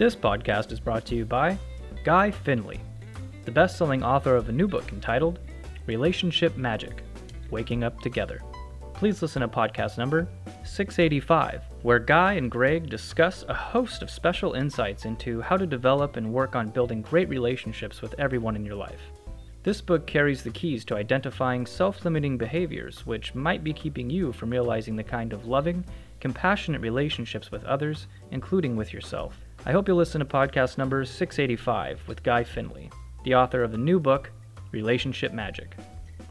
This podcast is brought to you by Guy Finley, the best selling author of a new book entitled Relationship Magic Waking Up Together. Please listen to podcast number 685, where Guy and Greg discuss a host of special insights into how to develop and work on building great relationships with everyone in your life. This book carries the keys to identifying self limiting behaviors which might be keeping you from realizing the kind of loving, compassionate relationships with others, including with yourself. I hope you'll listen to podcast number 685 with Guy Finley, the author of the new book, Relationship Magic.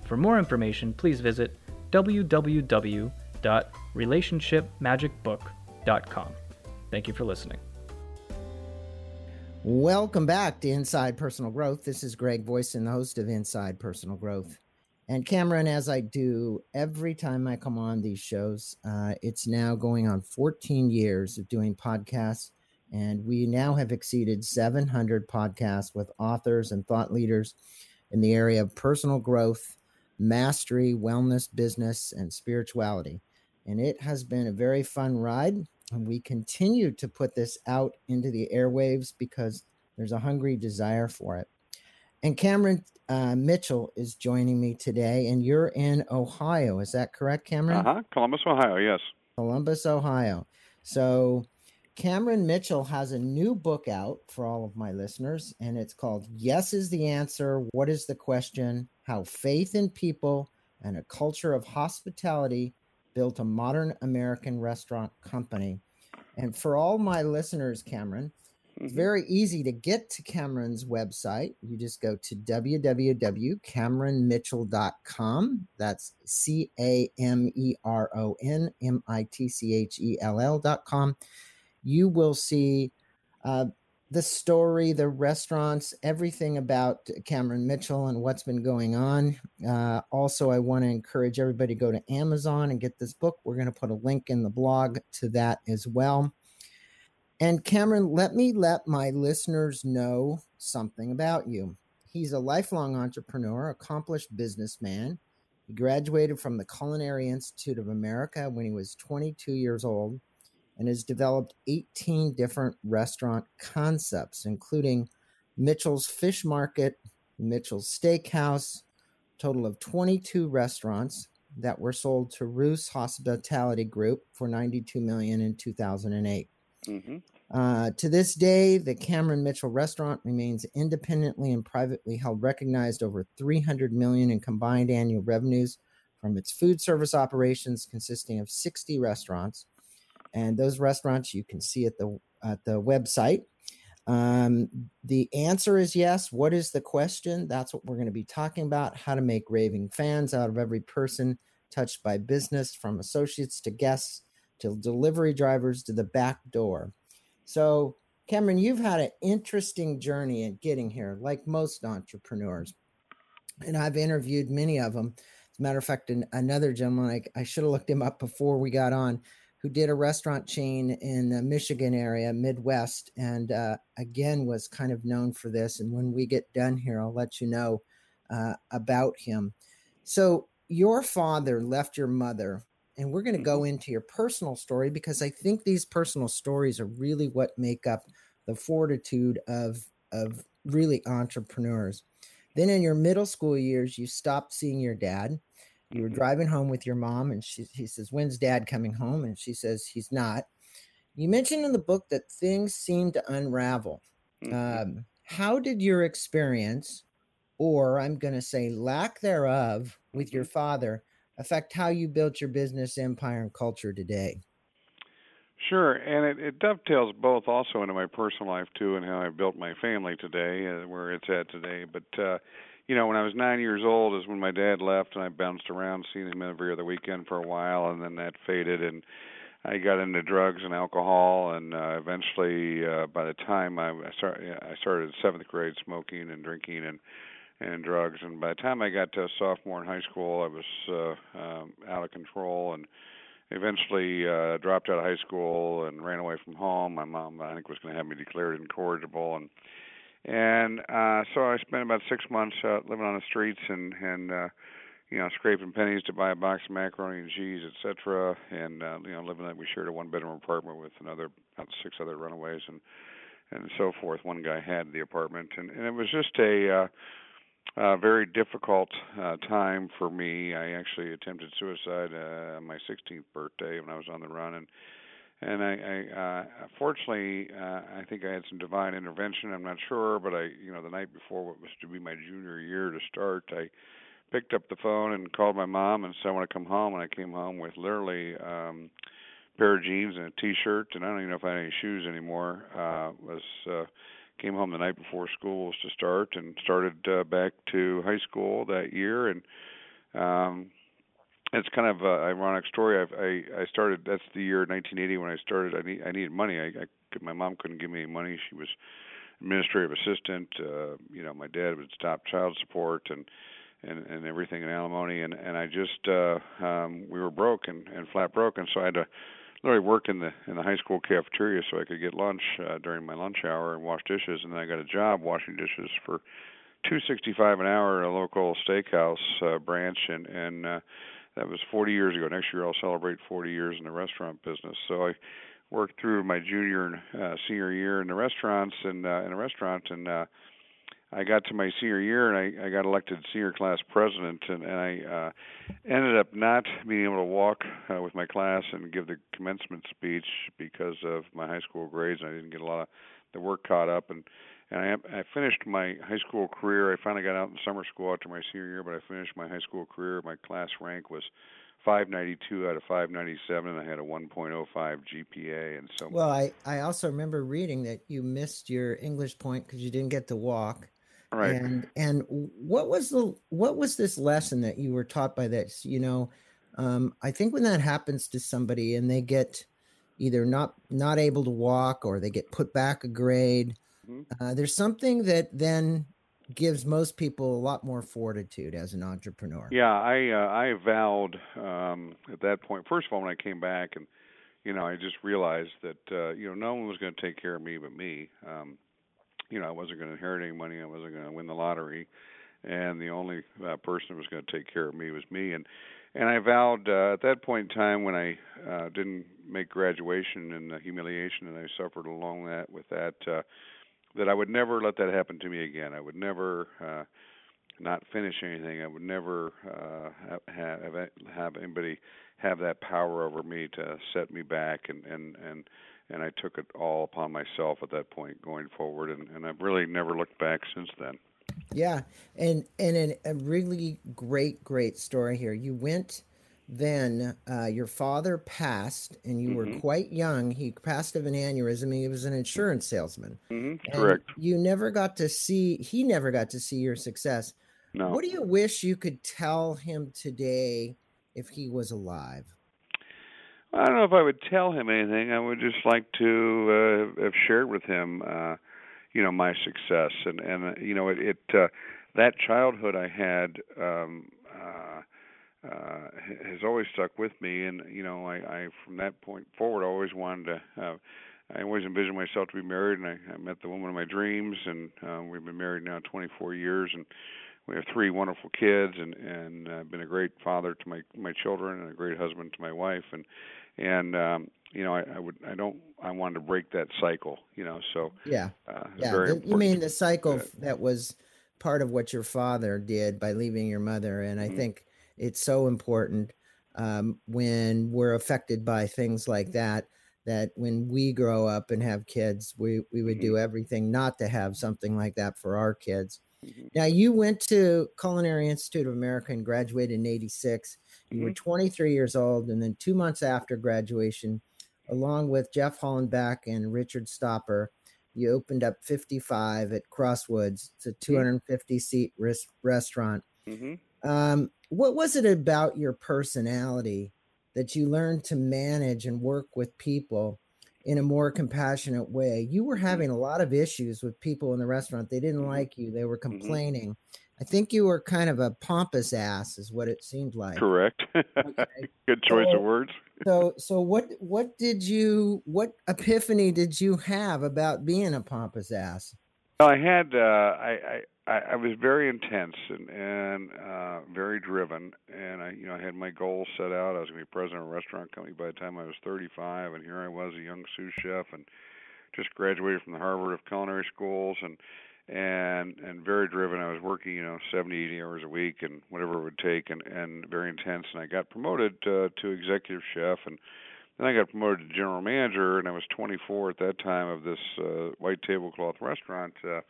For more information, please visit www.relationshipmagicbook.com. Thank you for listening. Welcome back to Inside Personal Growth. This is Greg Voisin, the host of Inside Personal Growth. And Cameron, as I do every time I come on these shows, uh, it's now going on 14 years of doing podcasts. And we now have exceeded 700 podcasts with authors and thought leaders in the area of personal growth, mastery, wellness, business, and spirituality. And it has been a very fun ride. And we continue to put this out into the airwaves because there's a hungry desire for it. And Cameron uh, Mitchell is joining me today, and you're in Ohio. Is that correct, Cameron? Uh huh. Columbus, Ohio. Yes. Columbus, Ohio. So Cameron Mitchell has a new book out for all of my listeners, and it's called Yes is the Answer. What is the question? How Faith in People and a Culture of Hospitality built a modern American restaurant company. And for all my listeners, Cameron, it's Mm-hmm. very easy to get to Cameron's website. You just go to www.cameronmitchell.com. That's C A M E R O N M I T C H E L L.com. You will see uh, the story, the restaurants, everything about Cameron Mitchell and what's been going on. Uh, also, I want to encourage everybody to go to Amazon and get this book. We're going to put a link in the blog to that as well. And Cameron, let me let my listeners know something about you. He's a lifelong entrepreneur, accomplished businessman. He graduated from the Culinary Institute of America when he was 22 years old and has developed 18 different restaurant concepts, including Mitchell's Fish Market, Mitchell's Steakhouse, total of 22 restaurants that were sold to Ruth's Hospitality Group for 92 million in 2008. Mm-hmm. Uh, to this day, the Cameron Mitchell restaurant remains independently and privately held, recognized over 300 million in combined annual revenues from its food service operations, consisting of 60 restaurants. And those restaurants you can see at the at the website. Um, the answer is yes. What is the question? That's what we're going to be talking about. How to make raving fans out of every person touched by business, from associates to guests to delivery drivers to the back door. So, Cameron, you've had an interesting journey in getting here, like most entrepreneurs. And I've interviewed many of them. As a matter of fact, an, another gentleman, I, I should have looked him up before we got on, who did a restaurant chain in the Michigan area, Midwest, and uh, again was kind of known for this. And when we get done here, I'll let you know uh, about him. So, your father left your mother and we're going to go into your personal story because I think these personal stories are really what make up the fortitude of of really entrepreneurs. Then in your middle school years, you stopped seeing your dad. You were driving home with your mom, and she he says, "When's dad coming home?" And she says, "He's not." You mentioned in the book that things seem to unravel. Mm-hmm. Um, how did your experience, or I'm going to say lack thereof, with your father? affect how you built your business empire and culture today? Sure, and it, it dovetails both also into my personal life too, and how I built my family today, uh, where it's at today. But uh, you know, when I was nine years old is when my dad left, and I bounced around, seeing him every other weekend for a while, and then that faded, and I got into drugs and alcohol, and uh, eventually, uh, by the time I, I started, I started seventh grade smoking and drinking and and drugs, and by the time I got to sophomore in high school, I was uh, um, out of control and eventually uh dropped out of high school and ran away from home. My mom i think was going to have me declared incorrigible and and uh so i spent about six months uh, living on the streets and and uh you know scraping pennies to buy a box of macaroni and cheese etc and uh you know living like we shared a one bedroom apartment with another about six other runaways and and so forth. One guy had the apartment, and and it was just a uh, uh, very difficult uh, time for me. I actually attempted suicide uh, on my 16th birthday when I was on the run, and and I, I uh, fortunately uh, I think I had some divine intervention. I'm not sure, but I you know the night before what was to be my junior year to start, I picked up the phone and called my mom and said I want to come home. And I came home with literally um, a pair of jeans and a t-shirt, and I don't even know if I had any shoes anymore. Uh, was uh, came home the night before school was to start and started uh, back to high school that year and um it's kind of an ironic story. I've, i i started that's the year 1980 when i started. I need i needed money. I, I my mom couldn't give me any money. She was administrative assistant uh you know my dad would stop child support and and and everything in alimony. And and i just uh um we were broke and and flat broke. And so i had to literally work in the in the high school cafeteria so I could get lunch uh, during my lunch hour and wash dishes, and then I got a job washing dishes for two sixty five an hour at a local steakhouse uh, branch, and and uh, that was 40 years ago. Next year I'll celebrate 40 years in the restaurant business. So I worked through my junior and uh, senior year in the restaurants and uh, in a restaurant and. uh I got to my senior year and I, I got elected senior class president and, and I uh, ended up not being able to walk uh, with my class and give the commencement speech because of my high school grades. And I didn't get a lot of the work caught up and and I, I finished my high school career. I finally got out in summer school after my senior year, but I finished my high school career. My class rank was 592 out of 597 and I had a 1.05 GPA and so Well, I I also remember reading that you missed your English point cuz you didn't get to walk Right. And and what was the what was this lesson that you were taught by this? You know, um, I think when that happens to somebody and they get either not not able to walk or they get put back a grade, mm-hmm. uh, there's something that then gives most people a lot more fortitude as an entrepreneur. Yeah, I uh, I vowed um, at that point. First of all, when I came back and you know, I just realized that uh, you know no one was going to take care of me but me. Um, you know, I wasn't going to inherit any money. I wasn't going to win the lottery, and the only uh, person who was going to take care of me was me. And and I vowed uh, at that point in time when I uh, didn't make graduation and the humiliation that I suffered along that with that, uh, that I would never let that happen to me again. I would never. Uh, not finish anything. I would never uh, have, have have anybody have that power over me to set me back and and and and I took it all upon myself at that point going forward, and, and I've really never looked back since then. Yeah, and and an, a really great great story here. You went then uh, your father passed and you mm-hmm. were quite young he passed of an aneurysm he was an insurance salesman mm-hmm. correct you never got to see he never got to see your success no. what do you wish you could tell him today if he was alive I don't know if I would tell him anything. I would just like to uh, have shared with him, uh, you know, my success and and uh, you know it, it uh, that childhood I had um, uh, uh, has always stuck with me, and you know I, I from that point forward I always wanted to. Uh, I always envisioned myself to be married, and I, I met the woman of my dreams, and uh, we've been married now 24 years, and we have three wonderful kids, and and I've been a great father to my my children, and a great husband to my wife, and and um, you know, I, I would, I don't, I wanted to break that cycle, you know. So yeah, uh, yeah. You mean the cycle that was part of what your father did by leaving your mother, and mm-hmm. I think it's so important um, when we're affected by things like that. That when we grow up and have kids, we we would mm-hmm. do everything not to have something like that for our kids. Mm-hmm. Now you went to Culinary Institute of America and graduated in '86. You mm-hmm. were 23 years old, and then two months after graduation, along with Jeff Hollenbeck and Richard Stopper, you opened up 55 at Crosswoods. It's a 250 mm-hmm. seat res- restaurant. Mm-hmm. Um, what was it about your personality that you learned to manage and work with people in a more compassionate way? You were mm-hmm. having a lot of issues with people in the restaurant. They didn't mm-hmm. like you, they were mm-hmm. complaining. I think you were kind of a pompous ass, is what it seemed like. Correct. Okay. Good choice so, of words. so, so what? What did you? What epiphany did you have about being a pompous ass? Well, I had. Uh, I, I I was very intense and and uh, very driven, and I you know I had my goals set out. I was going to be president of a restaurant company by the time I was 35, and here I was, a young sous chef, and just graduated from the Harvard of Culinary Schools and and and very driven. I was working, you know, 70, 80 hours a week and whatever it would take, and and very intense. And I got promoted uh, to executive chef, and then I got promoted to general manager. And I was 24 at that time of this uh, white tablecloth restaurant, uh,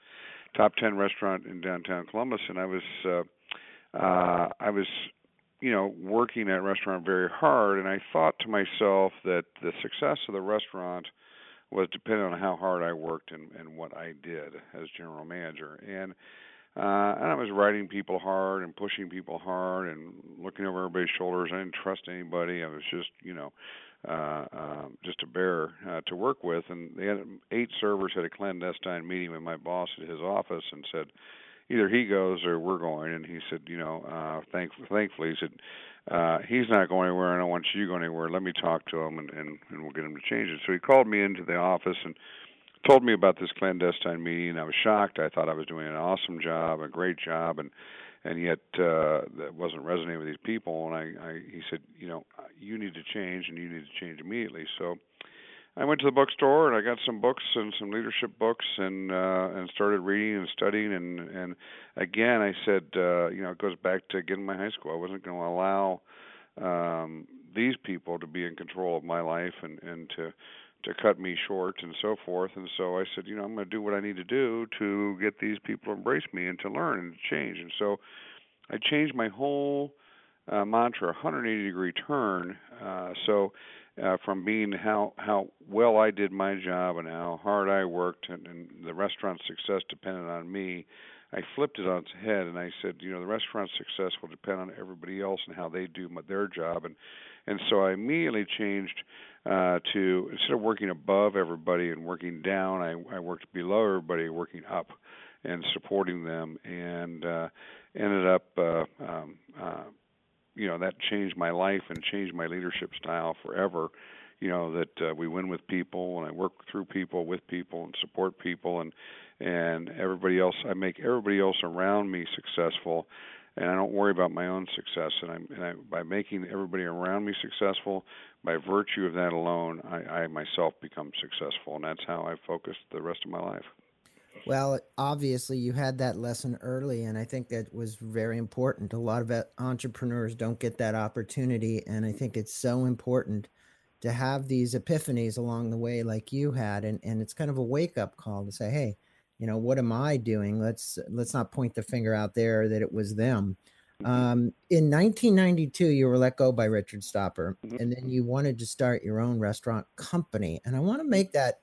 top 10 restaurant in downtown Columbus. And I was uh, uh, I was you know working that restaurant very hard, and I thought to myself that the success of the restaurant was dependent on how hard I worked and, and what I did as general manager. And uh, and I was writing people hard and pushing people hard and looking over everybody's shoulders. I didn't trust anybody. I was just, you know, uh, um, just a bear uh, to work with. And they had eight servers had a clandestine meeting with my boss at his office and said, either he goes or we're going. And he said, you know, uh, thank, thankfully, he said, uh, he's not going anywhere. And I don't want you going anywhere. Let me talk to him, and, and and we'll get him to change it. So he called me into the office and told me about this clandestine meeting. I was shocked. I thought I was doing an awesome job, a great job, and and yet uh, that wasn't resonating with these people. And I, I he said, you know, you need to change, and you need to change immediately. So I went to the bookstore and I got some books and some leadership books and uh, and started reading and studying and and again I said uh, you know it goes back to getting my high school. I wasn't going to allow um, these people to be in control of my life and and to to cut me short and so forth. And so I said, you know, I'm going to do what I need to do to get these people to embrace me and to learn and to change. And so I changed my whole uh, mantra, 180 degree turn. Uh, so uh, from being how how well I did my job and how hard I worked and, and the restaurant's success depended on me. I flipped it on its head and I said, you know, the restaurant's success will depend on everybody else and how they do their job, and and so I immediately changed uh, to instead of working above everybody and working down, I, I worked below everybody, working up and supporting them, and uh, ended up uh, um, uh, you know that changed my life and changed my leadership style forever. You know that uh, we win with people and I work through people with people and support people and and everybody else I make everybody else around me successful and I don't worry about my own success and I'm and I, by making everybody around me successful by virtue of that alone I, I myself become successful and that's how I focused the rest of my life. Well, obviously, you had that lesson early, and I think that was very important. A lot of uh, entrepreneurs don't get that opportunity, and I think it's so important to have these epiphanies along the way, like you had, and and it's kind of a wake up call to say, hey, you know, what am I doing? Let's let's not point the finger out there that it was them. Mm-hmm. Um, in 1992, you were let go by Richard Stopper, mm-hmm. and then you wanted to start your own restaurant company. And I want to make that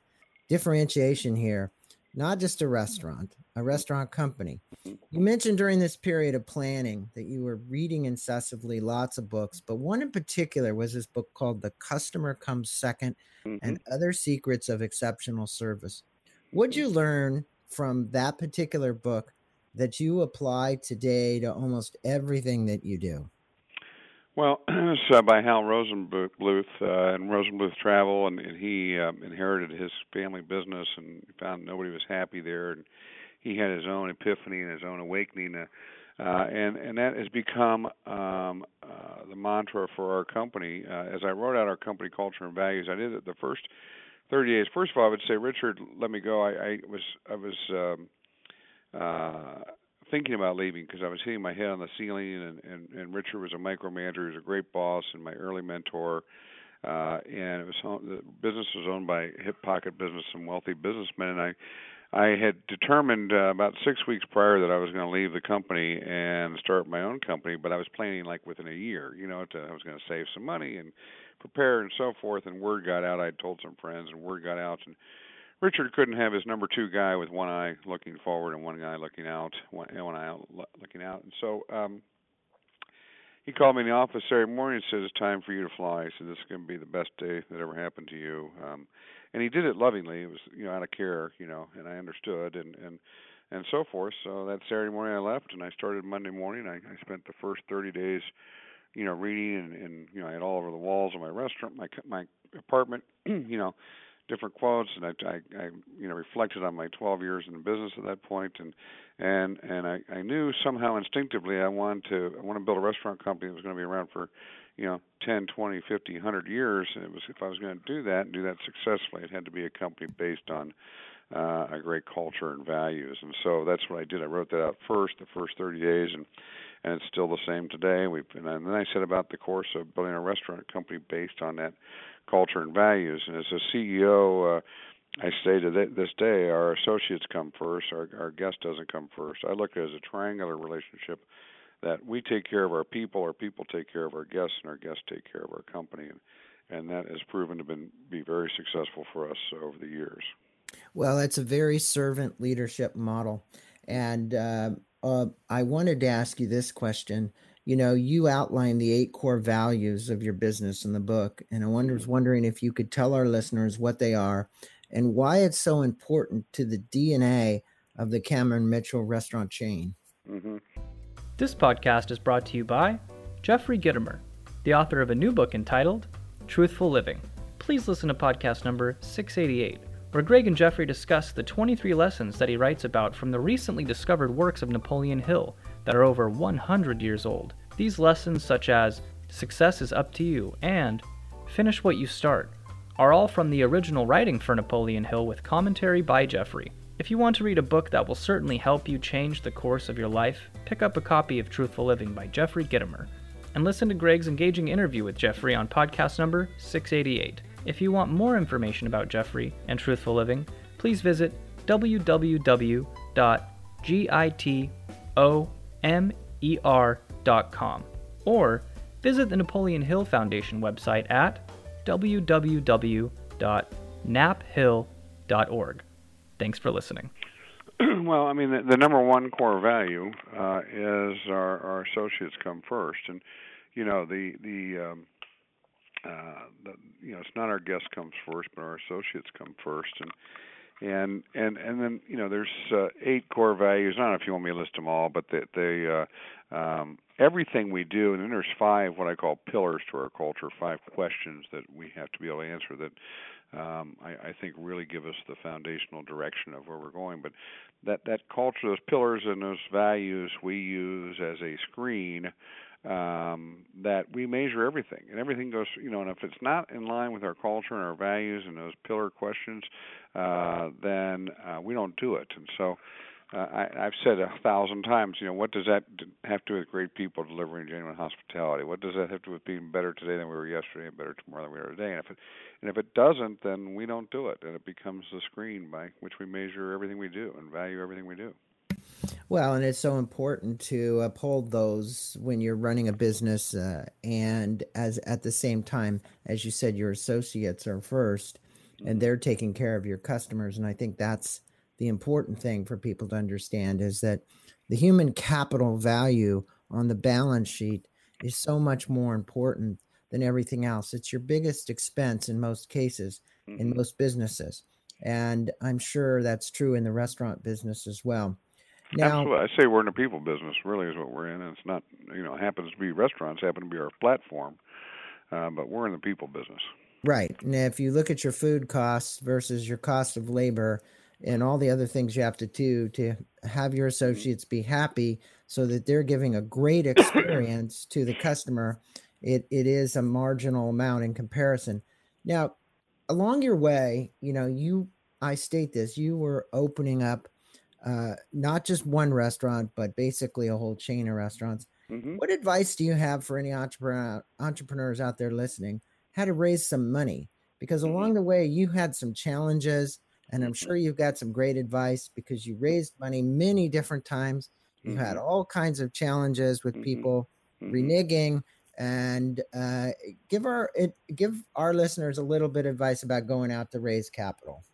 differentiation here not just a restaurant, a restaurant company. You mentioned during this period of planning that you were reading incessantly lots of books, but one in particular was this book called The Customer Comes 2nd mm-hmm. and Other Secrets of Exceptional Service. What'd you learn from that particular book that you apply today to almost everything that you do? Well, it's uh, by Hal Rosenbluth uh, and Rosenbluth Travel, and, and he um, inherited his family business and found nobody was happy there, and he had his own epiphany and his own awakening, uh, uh, and and that has become um, uh, the mantra for our company. Uh, as I wrote out our company culture and values, I did it the first 30 days. First of all, I would say, Richard, let me go. I, I was I was um, uh, thinking about leaving because I was hitting my head on the ceiling, and, and and Richard was a micromanager, he was a great boss and my early mentor. Uh, and it was the business was owned by hip pocket business and wealthy businessmen, and I I had determined uh, about six weeks prior that I was going to leave the company and start my own company, but I was planning like within a year. You know, to, I was going to save some money and prepare and so forth. And word got out. I told some friends, and word got out, and Richard couldn't have his number two guy with one eye looking forward and one eye looking out, one, one eye looking out. And so um, he called me in the office Saturday morning and said, "It's time for you to fly." He said, "This is going to be the best day that ever happened to you." Um, and he did it lovingly. It was you know out of care, you know, and I understood and and and so forth. So that Saturday morning I left and I started Monday morning. I, I spent the first 30 days, you know, reading and, and you know I had all over the walls of my restaurant, my my apartment, you know different quotes, and I, I, I you know reflected on my 12 years in business at that point, and and and I, I knew somehow instinctively I wanted to I want to build a restaurant company that was going to be around for you know 10, 20, 50, 100 years. And it was if I was going to do that and do that successfully, it had to be a company based on uh, a great culture and values. And so that's what I did. I wrote that out first, the first 30 days, and and it's still the same today. We and then I said about the course of building a restaurant company based on that culture and values. And as a CEO, uh, I say to this day, our associates come first, our our guest doesn't come first. I look at it as a triangular relationship that we take care of our people, our people take care of our guests, and our guests take care of our company. And, and that has proven to been, be very successful for us over the years. Well, it's a very servant leadership model. And uh, uh, I wanted to ask you this question. You know, you outline the eight core values of your business in the book, and I was mm-hmm. wondering if you could tell our listeners what they are and why it's so important to the DNA of the Cameron Mitchell restaurant chain. Mm-hmm. This podcast is brought to you by Jeffrey Gitomer, the author of a new book entitled Truthful Living. Please listen to podcast number 688 where Greg and Jeffrey discuss the 23 lessons that he writes about from the recently discovered works of Napoleon Hill that are over 100 years old. These lessons, such as Success is Up to You and Finish What You Start, are all from the original writing for Napoleon Hill with commentary by Jeffrey. If you want to read a book that will certainly help you change the course of your life, pick up a copy of Truthful Living by Jeffrey Gitomer and listen to Greg's engaging interview with Jeffrey on podcast number 688. If you want more information about Jeffrey and Truthful Living, please visit www.gitomer.com or visit the Napoleon Hill Foundation website at www.naphill.org. Thanks for listening. well, I mean, the, the, number one core value uh, is our, our associates come first, and you know the the um, uh, you know, it's not our guest comes first, but our associates come first, and and and and then you know there's uh, eight core values. I don't know if you want me to list them all, but they, they uh, um, everything we do, and then there's five what I call pillars to our culture, five questions that we have to be able to answer that um, I, I think really give us the foundational direction of where we're going. But that that culture, those pillars and those values we use as a screen um, that we measure everything, and everything goes. You know, and if it's not in line with our culture and our values and those pillar questions, uh, then uh, we don't do it. And so, uh, I, I've said a thousand times, you know, what does that have to do with great people delivering genuine hospitality? What does that have to do with being better today than we were yesterday and better tomorrow than we are today? And if it, and if it doesn't, then we don't do it, and it becomes the screen by which we measure everything we do and value everything we do. Well, and it's so important to uphold those when you're running a business, uh, and as at the same time, as you said, your associates are 1st and mm-hmm. they're taking care of your customers. And I think that's the important thing for people to understand is that the human capital value on the balance sheet is so much more important than everything else. It's your biggest expense in most cases, mm-hmm. in most businesses. And I'm sure that's true in the restaurant business as well. Now, Absolutely. I say we're in the people business, really, is what we're in. And it's not, you know, happens to be restaurants, happen to be our platform, uh, but we're in the people business. Right. Now, if you look at your food costs versus your cost of labor and all the other things you have to do to have your associates be happy so that they're giving a great experience to the customer, it, it is a marginal amount in comparison. Now, along your way, you know, you, I state this, you were opening up uh, not just one restaurant, but basically a whole chain of restaurants. Mm-hmm. What advice do you have for any entrepreneur, entrepreneurs out there listening? How to raise some money? Because mm-hmm. along the way, you had some challenges, and I'm mm-hmm. sure you've got some great advice because you raised money many different times. You mm-hmm. had all kinds of challenges with mm-hmm. people mm-hmm. reneging, and uh, give our it, give our listeners a little bit of advice about going out to raise capital.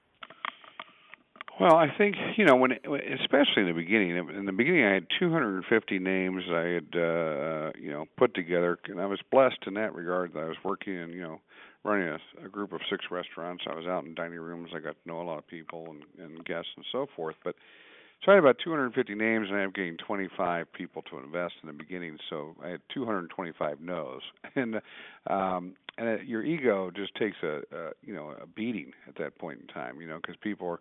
Well, I think you know when, especially in the beginning. In the beginning, I had 250 names I had uh, you know put together, and I was blessed in that regard. That I was working in you know running a, a group of six restaurants. I was out in dining rooms. I got to know a lot of people and, and guests and so forth. But So I had about 250 names, and I am getting 25 people to invest in the beginning. So I had 225 no's, and um, and your ego just takes a, a you know a beating at that point in time. You know, because people are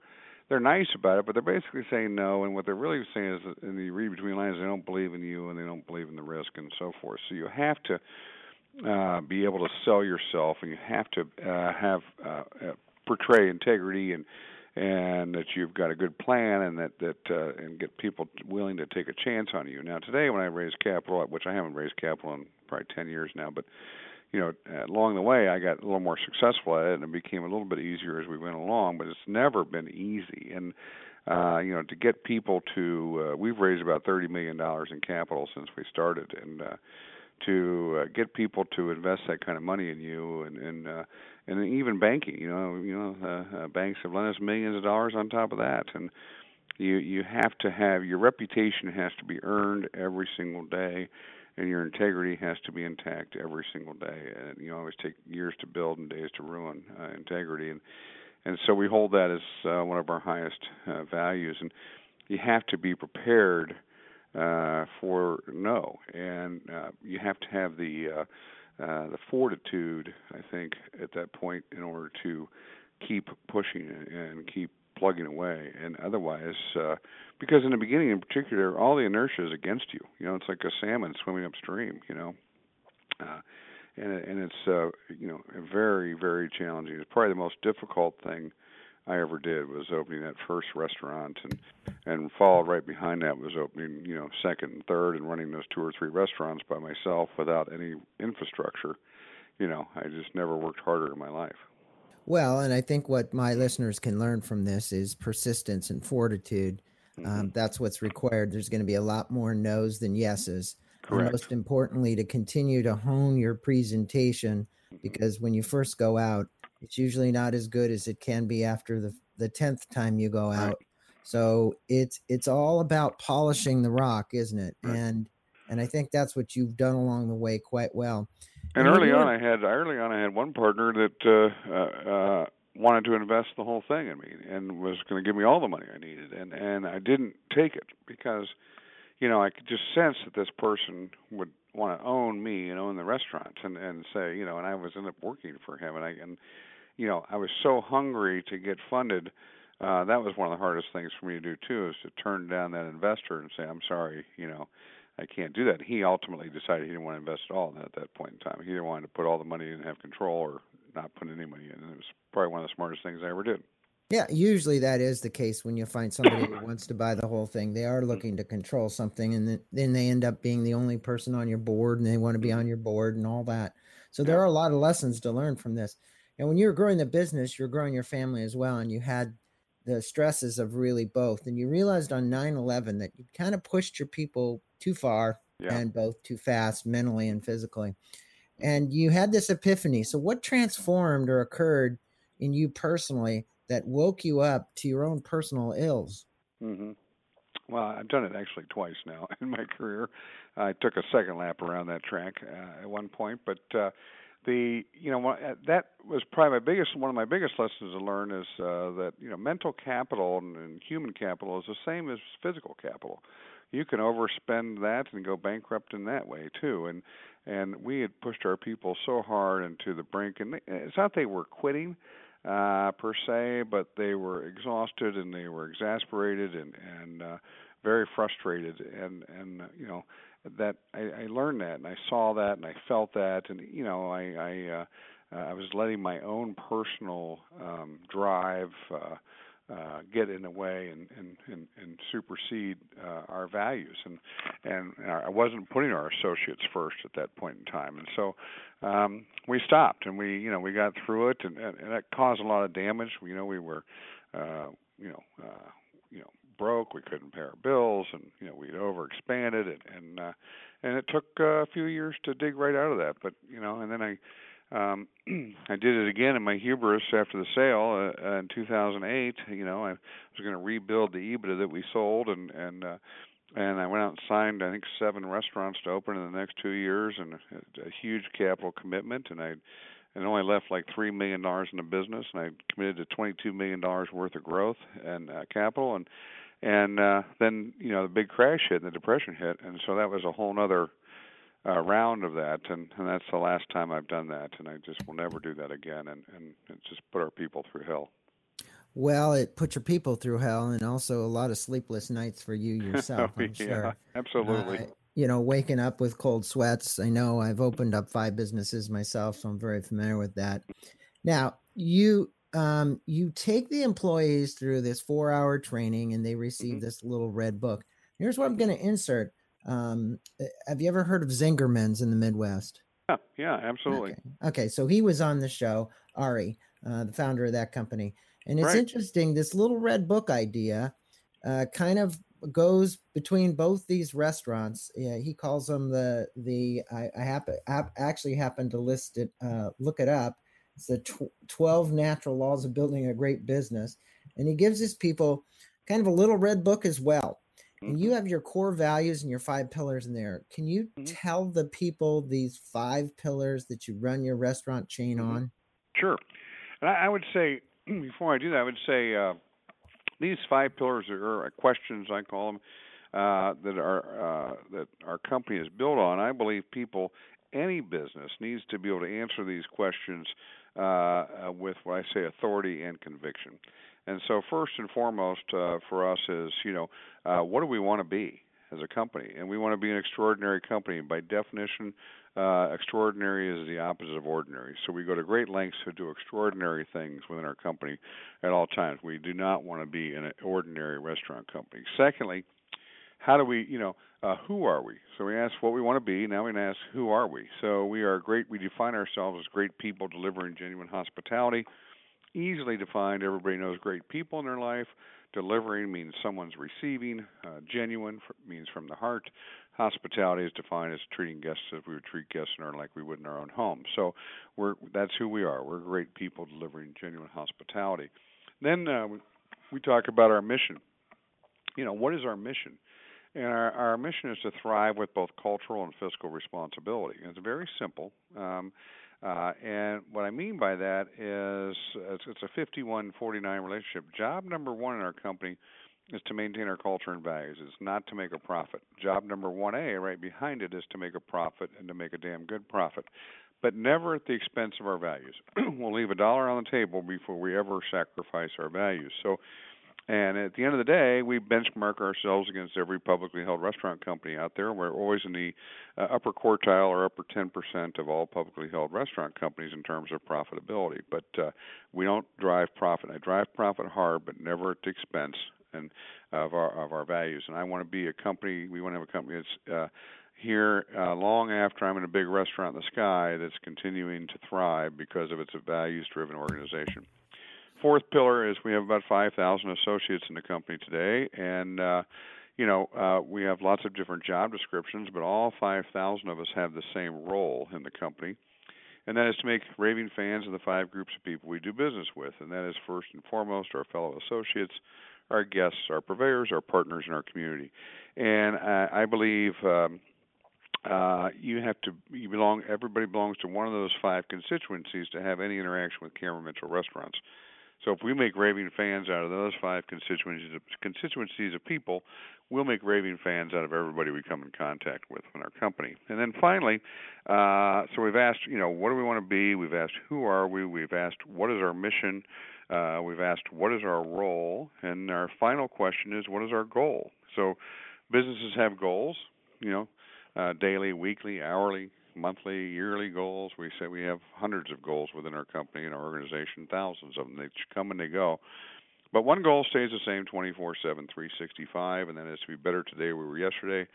they're nice about it, but they're basically saying no. And what they're really saying is, and you read between lines, they don't believe in you and they don't believe in the risk and so forth. So you have to uh, be able to sell yourself, and you have to uh, have uh, uh, portray integrity and and that you've got a good plan and that that uh, and get people willing to take a chance on you. Now today, when I raise capital, which I haven't raised capital in probably 10 years now, but you know, along the way, I got a little more successful at it, and it became a little bit easier as we went along. But it's never been easy, and uh, you know, to get people to, uh, we've raised about thirty million dollars in capital since we started, and uh, to uh, get people to invest that kind of money in you, and and uh, and even banking, you know, you know, uh, uh, banks have lent us millions of dollars on top of that, and you you have to have your reputation has to be earned every single day and your integrity has to be intact every single day. And you always take years to build and days to ruin uh, integrity, and and so we hold that as uh, one of our highest uh, values. And you have to be prepared uh, for no, and uh, you have to have the uh, uh, the fortitude, I think, at that point in order to keep pushing and keep plugging away. And otherwise, uh, because in the beginning, in particular, all the inertia is against you. You know, it's like a salmon swimming upstream. You know, uh, and and it's uh, you know very very challenging. It's probably the most difficult thing I ever did was opening that first restaurant, and and followed right behind that was opening you know second and third, and running those two or three restaurants by myself without any infrastructure. You know, I just never worked harder in my life. Well, and I think what my listeners can learn from this is persistence and fortitude. Um, mm-hmm. Um, that's what's required. There's going to be a lot more no's than yeses. Correct. And most importantly, to continue to hone your presentation mm-hmm. because when you first go out, it's usually not as good as it can be after the the tenth time you go out. Right. So it's it's all about polishing the rock, isn't it? Right. And and I think that's what you've done along the way quite well. And early on, I had early on I had one partner that uh, uh, uh, wanted to invest the whole thing in me and was going to give me all the money I needed, and and I didn't take it because, you know, I could just sense that this person would want to own me and own the restaurant and and say, you know, and I was ended up working for him, and I and, you know, I was so hungry to get funded. Uh, that was one of the hardest things for me to do too, is to turn down that investor and say, I'm sorry, you know I can't do that. He ultimately decided he didn't want to invest at all at that point in time. He either wanted to put all the money in and have control or not put any money in. And it was probably one of the smartest things I ever did. Yeah, usually that is the case when you find somebody who wants to buy the whole thing. They are mm-hmm. looking to control something, and then they end up being the only person on your board, and they want to be on mm-hmm. your board and all that. So there are a lot of lessons to learn from this. And when you're growing the business, you're growing your family as well, and you had the stresses of really both. And you realized on 9 11 that you kind of pushed your people too far yeah. and both too fast mentally and physically. And you had this epiphany. So, what transformed or occurred in you personally that woke you up to your own personal ills? Mm-hmm. Well, I've done it actually twice now in my career. I took a second lap around that track uh, at one point, but uh, the you know uh, that was probably my biggest one of my biggest lessons to learn is uh, that you know mental capital and, and human capital is the same as physical capital. You can overspend that and go bankrupt in that way too. And and we had pushed our people so hard into the brink, and it's not they were quitting uh, per se, but they were exhausted and they were exasperated and and uh, very frustrated and and uh, you know that I, I learned that and I saw that and I felt that and you know I I uh, uh, I was letting my own personal um, drive uh, uh, get in the way and and and, and supersede uh, our values and and I wasn't putting our associates first at that point in time and so um, we stopped and we you know we got through it and, and, that caused a lot of damage you know we were uh, you know uh, you know broke. We couldn't pay our bills, and you know we'd overexpanded, and and uh, and it took a few years to dig right out of that. But you know, and then I um, I did it again in my hubris after the sale uh, in 2008. You know, I was going to rebuild the EBITDA that we sold, and and uh, and I went out and signed I think seven restaurants to open in the next two years, and a, a huge capital commitment, and I and only left like three million dollars in the business, and I committed to 22 million dollars worth of growth and uh, capital, and and uh, then you know the big crash hit and the depression hit, and so that was a whole other uh, round of that, and, and that's the last time I've done that, and I just will never do that again, and and it just put our people through hell. Well, it put your people through hell, and also a lot of sleepless nights for you yourself. I'm yeah, sure. absolutely. Uh, you know, waking up with cold sweats. I know I've opened up five businesses myself, so I'm very familiar with that. Now, you um, you take the employees through this four hour training and they receive Mm-hmm. this little red book. Here's what I'm going to insert. Um, uh, have you ever heard of Zingerman's in the Midwest? Yeah, yeah, absolutely. Okay. okay, so he was on the show, Ari, uh, the founder of that company. And it's Right. interesting, this little red book idea uh, kind of goes between both these restaurants. Yeah, he calls them the the I, I happen ap- actually happened to list it uh, look it up. It's the tw- twelve natural laws of building a great business, and he gives his people kind of a little red book as well. And Mhm. you have your core values and your five pillars in there. Can you Mhm. tell the people these five pillars that you run your restaurant chain Mhm. on? Sure. And I, I would say, before I do that, I would say uh, these five pillars are, are questions I call them uh, that are uh, that our company is built on. I believe people, any business, needs to be able to answer these questions uh, uh, with what I say authority and conviction. And so, first and foremost uh, for us is, you know, uh, what do we want to be as a company? And we want to be an extraordinary company. By definition, uh, extraordinary is the opposite of ordinary. So we go to great lengths to do extraordinary things within our company at all times. We do not want to be an ordinary restaurant company. Secondly, how do we, you know, uh, who are we? So we ask what we want to be. Now we ask who are we? So we are great. We define ourselves as great people delivering genuine hospitality. Easily defined. Everybody knows great people in their life. Delivering means someone's receiving. Uh, genuine means from the heart. Hospitality is defined as treating guests as we would treat guests in our like we would in our own home. So we're that's who we are. We're great people delivering genuine hospitality. Then uh, we, we talk about our mission. You know, what is our mission? And our, our mission is to thrive with both cultural and fiscal responsibility. And it's very simple. Um, uh, and what I mean by that is it's, it's a 51 49 relationship. Job number one in our company is to maintain our culture and values. It's not to make a profit. Job number 1A, right behind it, is to make a profit and to make a damn good profit, but never at the expense of our values. we'll leave a dollar on the table before we ever sacrifice our values. So, and at the end of the day, we benchmark ourselves against every publicly held restaurant company out there. We're always in the uh, upper quartile or upper 10% of all publicly held restaurant companies in terms of profitability. But uh, we don't drive profit. I drive profit hard, but never at the expense and of our of our values. And I want to be a company. We want to have a company that's uh, here uh, long after I'm in a big restaurant in the sky that's continuing to thrive because of its a values-driven organization. Fourth pillar is we have about 5,000 associates in the company today, and uh, you know uh, we have lots of different job descriptions, but all 5,000 of us have the same role in the company, and that is to make raving fans of the five groups of people we do business with, and that is first and foremost our fellow associates, our guests, our purveyors, our partners in our community, and uh, I believe. Um, uh, you have to you belong everybody belongs to one of those five constituencies to have any interaction with Cameron Mitchell restaurants. So if we make raving fans out of those five constituencies of, constituencies of people, we'll make raving fans out of everybody we come in contact with in our company. And then finally, uh, so we've asked, you know, what do we want to be? We've asked who are we? We've asked what is our mission? Uh, we've asked what is our role? And our final question is what is our goal? So businesses have goals, you know, uh, daily, weekly, hourly, monthly, yearly goals. We say we have hundreds of goals within our company and our organization, thousands of them. They come and they go. But one goal stays the same 24 7, 365, and that is to be better today than we were yesterday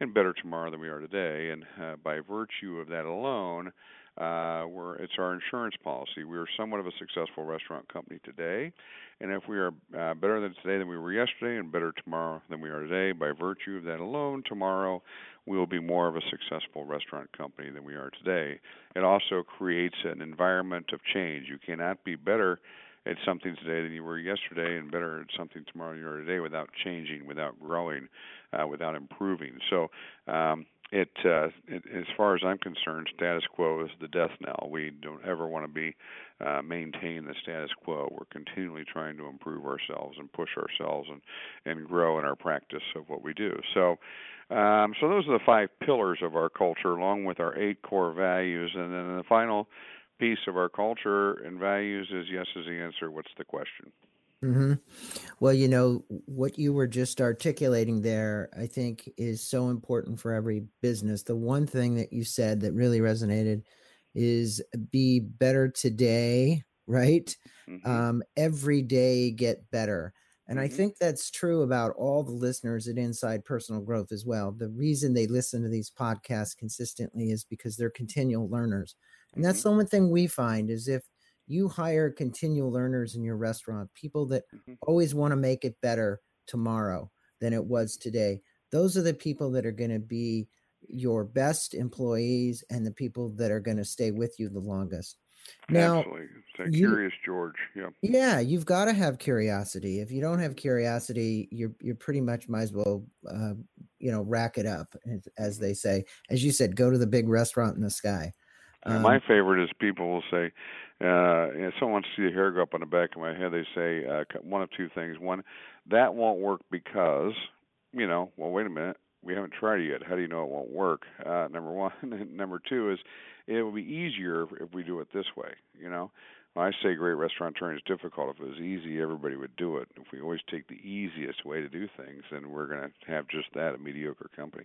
and better tomorrow than we are today. And uh, by virtue of that alone, uh, we're, it's our insurance policy. We are somewhat of a successful restaurant company today, and if we are uh, better than today than we were yesterday and better tomorrow than we are today, by virtue of that alone, tomorrow we will be more of a successful restaurant company than we are today. It also creates an environment of change. You cannot be better at something today than you were yesterday, and better at something tomorrow than you are today without changing, without growing, uh, without improving. So. Um, it, uh, it, as far as I'm concerned, status quo is the death knell. We don't ever want to be uh, maintain the status quo. We're continually trying to improve ourselves and push ourselves and and grow in our practice of what we do. So, um, so those are the five pillars of our culture, along with our eight core values, and then the final piece of our culture and values is yes is the answer. What's the question? Hmm Well, you know, what you were just articulating there, I think, is so important for every business. The one thing that you said that really resonated is be better today, right? hmm Um, every day get better. And I hmm think that's true about all the listeners at Inside Personal Growth as well. The reason they listen to these podcasts consistently is because they're continual learners. And that's the one thing we find is if you hire continual learners in your restaurant, people that hmm always want to make it better tomorrow than it was today. Those are the people that are going to be your best employees and the people that are going to stay with you the longest. Now, Absolutely. You curious George. Yeah. yeah, you've got to have curiosity. If you don't have curiosity, you're you're pretty much might as well uh, you know rack it up, as, as they say. As you said, go to the big restaurant in the sky. Yeah, my Um, favorite is people will say, uh, if someone wants to see the hair go up on the back of my head, they say uh, one of two things. One, that won't work because, you know, well, wait a minute, we haven't tried it yet. How do you know it won't work? Uh, number one. And number two is, it will be easier if we do it this way. You know, when I say great restaurant touring is difficult. If it was easy, everybody would do it. If we always take the easiest way to do things, then we're going to have just that a mediocre company.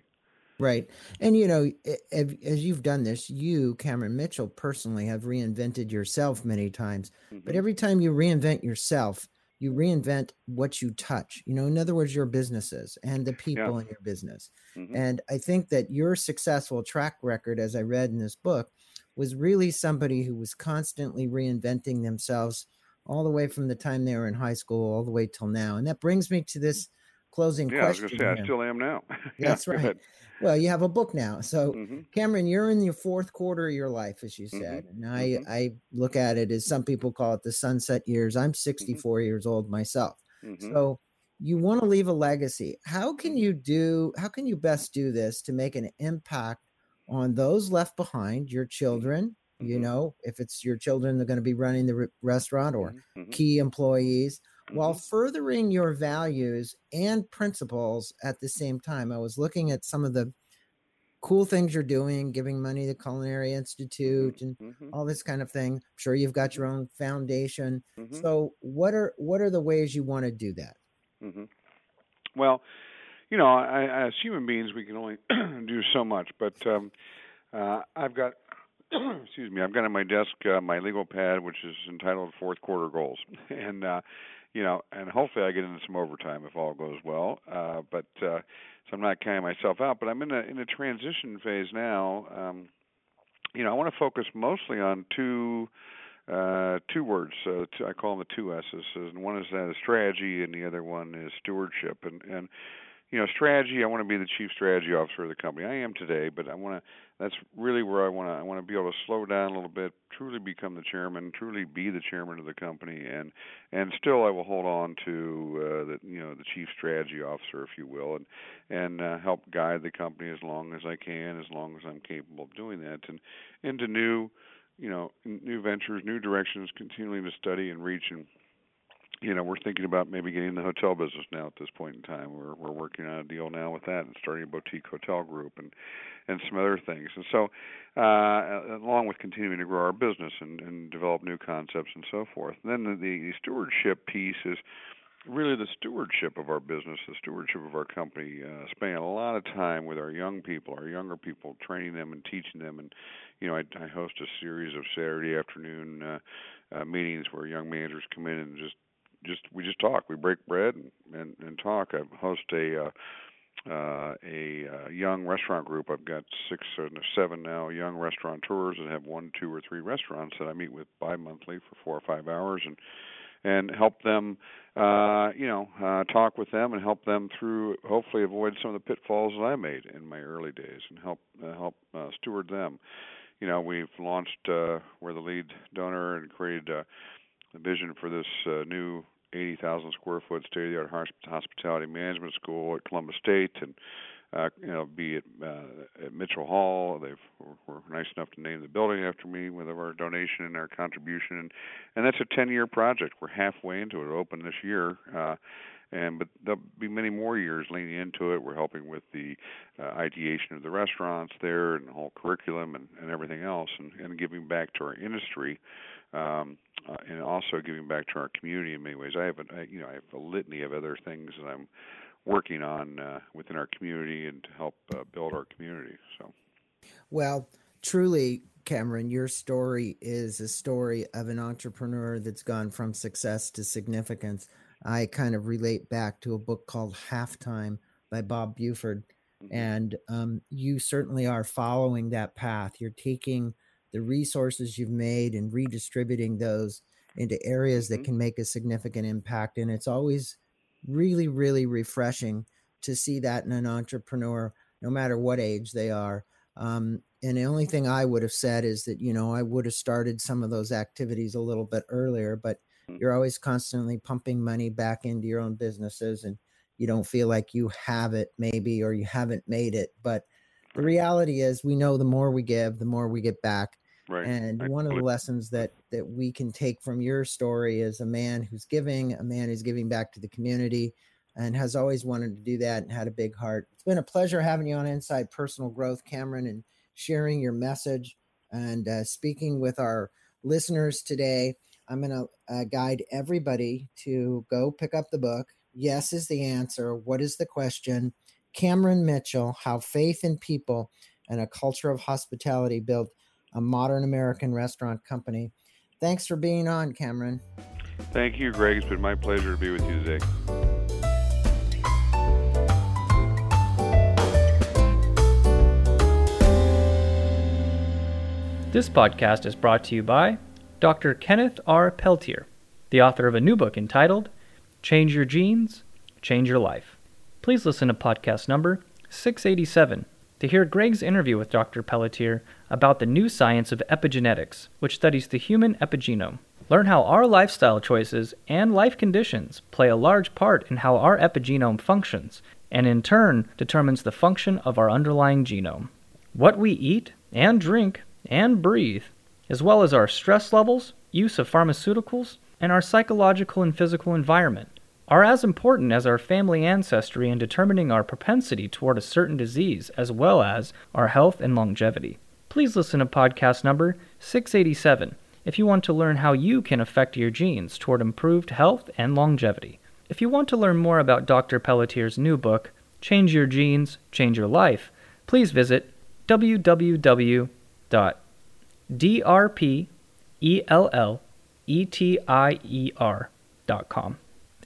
Right. And, you know, as you've done this, you, Cameron Mitchell, personally have reinvented yourself many times. But hmm every time you reinvent yourself, you reinvent what you touch. You know, in other words, your businesses and the Yeah. people in your business. hmm And I think that your successful track record, as I read in this book, was really somebody who was constantly reinventing themselves all the way from the time they were in high school all the way till now. And that brings me to this closing Yeah, I was going to question I here. still am now. That's go right. Well, you have a book now. So, hmm Cameron, you're in your fourth quarter of your life, as you said. And I, hmm I look at it as some people call it the sunset years. I'm hmm 64 years old myself. hmm So you want to leave a legacy. How can hmm you do, how can you best do this to make an impact on those left behind, your children? You know, if it's your children, they're going to be running the re- restaurant or key employees while hmm furthering your values and principles at the same time. I was looking at some of the cool things you're doing, giving money to Culinary hmm Institute and hmm all this kind of thing. I'm sure you've got your own foundation. hmm So what are what are the ways you want to do that? hmm Well, you know, I, as human beings, we can only do so much. But um, uh, I've got, excuse me, I've got on my desk uh, my legal pad, which is entitled Fourth Quarter Goals, and uh, you know, and hopefully I get into some overtime if all goes well. Uh, but uh, so I'm not counting myself out. But I'm in a in a transition phase now. Um, you know, I want to focus mostly on two uh, two words. So two, I call them the two S's. And one is that strategy, and the other one is stewardship. And and you know, strategy. I want to be the chief strategy officer of the company. I am today, but I want to. That's really where I want to. I want to be able to slow down a little bit, truly become the chairman, truly be the chairman of the company, and and still I will hold on to uh, the you know the chief strategy officer, if you will, and and uh, help guide the company as long as I can, as long as I'm capable of doing that, and into new you know new ventures, new directions, continuing to study and reach and you know, we're thinking about maybe getting in the hotel business now at this point in time. We're we're working on a deal now with that and starting a boutique hotel group and and some other things. And so, uh, along with continuing to grow our business and, and develop new concepts and so forth. And then the, the stewardship piece is really the stewardship of our business, the stewardship of our company, uh, spending a lot of time with our young people, our younger people, training them and teaching them. And you know, I, I host a series of Saturday afternoon uh, uh, meetings where young managers come in and just just we just talk. We break bread and and, and talk. I host a uh, uh, a uh, young restaurant group. I've got six or seven now young restaurateurs that have one, two, or three restaurants that I meet with bi-monthly for four or five hours and and help them, uh, you know, uh, talk with them and help them through. Hopefully, avoid some of the pitfalls that I made in my early days and help uh, help uh, steward them. You know, we've launched. Uh, we're the lead donor and created. Uh, the vision for this uh, new 80,000 square foot state of the art hospitality management school at Columbus State, and uh, you know, be it uh, at Mitchell Hall. They've were nice enough to name the building after me with our donation and our contribution, and, and that's a 10-year project. We're halfway into it. It'll open this year. Uh, and but there'll be many more years leaning into it. We're helping with the uh, ideation of the restaurants there and the whole curriculum and, and everything else, and, and giving back to our industry, um, uh, and also giving back to our community in many ways. I have a you know I have a litany of other things that I'm working on uh, within our community and to help uh, build our community. So, well, truly, Cameron, your story is a story of an entrepreneur that's gone from success to significance. I kind of relate back to a book called Halftime by Bob Buford. Mm-hmm. And um, you certainly are following that path. You're taking the resources you've made and redistributing those into areas mm-hmm. that can make a significant impact. And it's always really, really refreshing to see that in an entrepreneur, no matter what age they are. Um, and the only thing I would have said is that, you know, I would have started some of those activities a little bit earlier, but Mm. you're always constantly pumping money back into your own businesses and you don't feel like you have it maybe or you haven't made it but the reality is we know the more we give the more we get back right. and one of the lessons that that we can take from your story is a man who's giving a man who's giving back to the community and has always wanted to do that and had a big heart it's been a pleasure having you on inside personal growth cameron and sharing your message and uh, speaking with our listeners today I'm going to uh, guide everybody to go pick up the book. Yes is the answer. What is the question? Cameron Mitchell, How Faith in People and a Culture of Hospitality Built a Modern American Restaurant Company. Thanks for being on, Cameron. Thank you, Greg. It's been my pleasure to be with you today. This podcast is brought to you by Dr. Kenneth R. Pelletier, the author of a new book entitled Change Your Genes, Change Your Life. Please listen to podcast number 687 to hear Greg's interview with Dr. Pelletier about the new science of epigenetics, which studies the human epigenome. Learn how our lifestyle choices and life conditions play a large part in how our epigenome functions, and in turn determines the function of our underlying genome. What we eat and drink and breathe as well as our stress levels, use of pharmaceuticals, and our psychological and physical environment, are as important as our family ancestry in determining our propensity toward a certain disease as well as our health and longevity. Please listen to podcast number 687 if you want to learn how you can affect your genes toward improved health and longevity. If you want to learn more about Dr. Pelletier's new book, Change Your Genes, Change Your Life, please visit www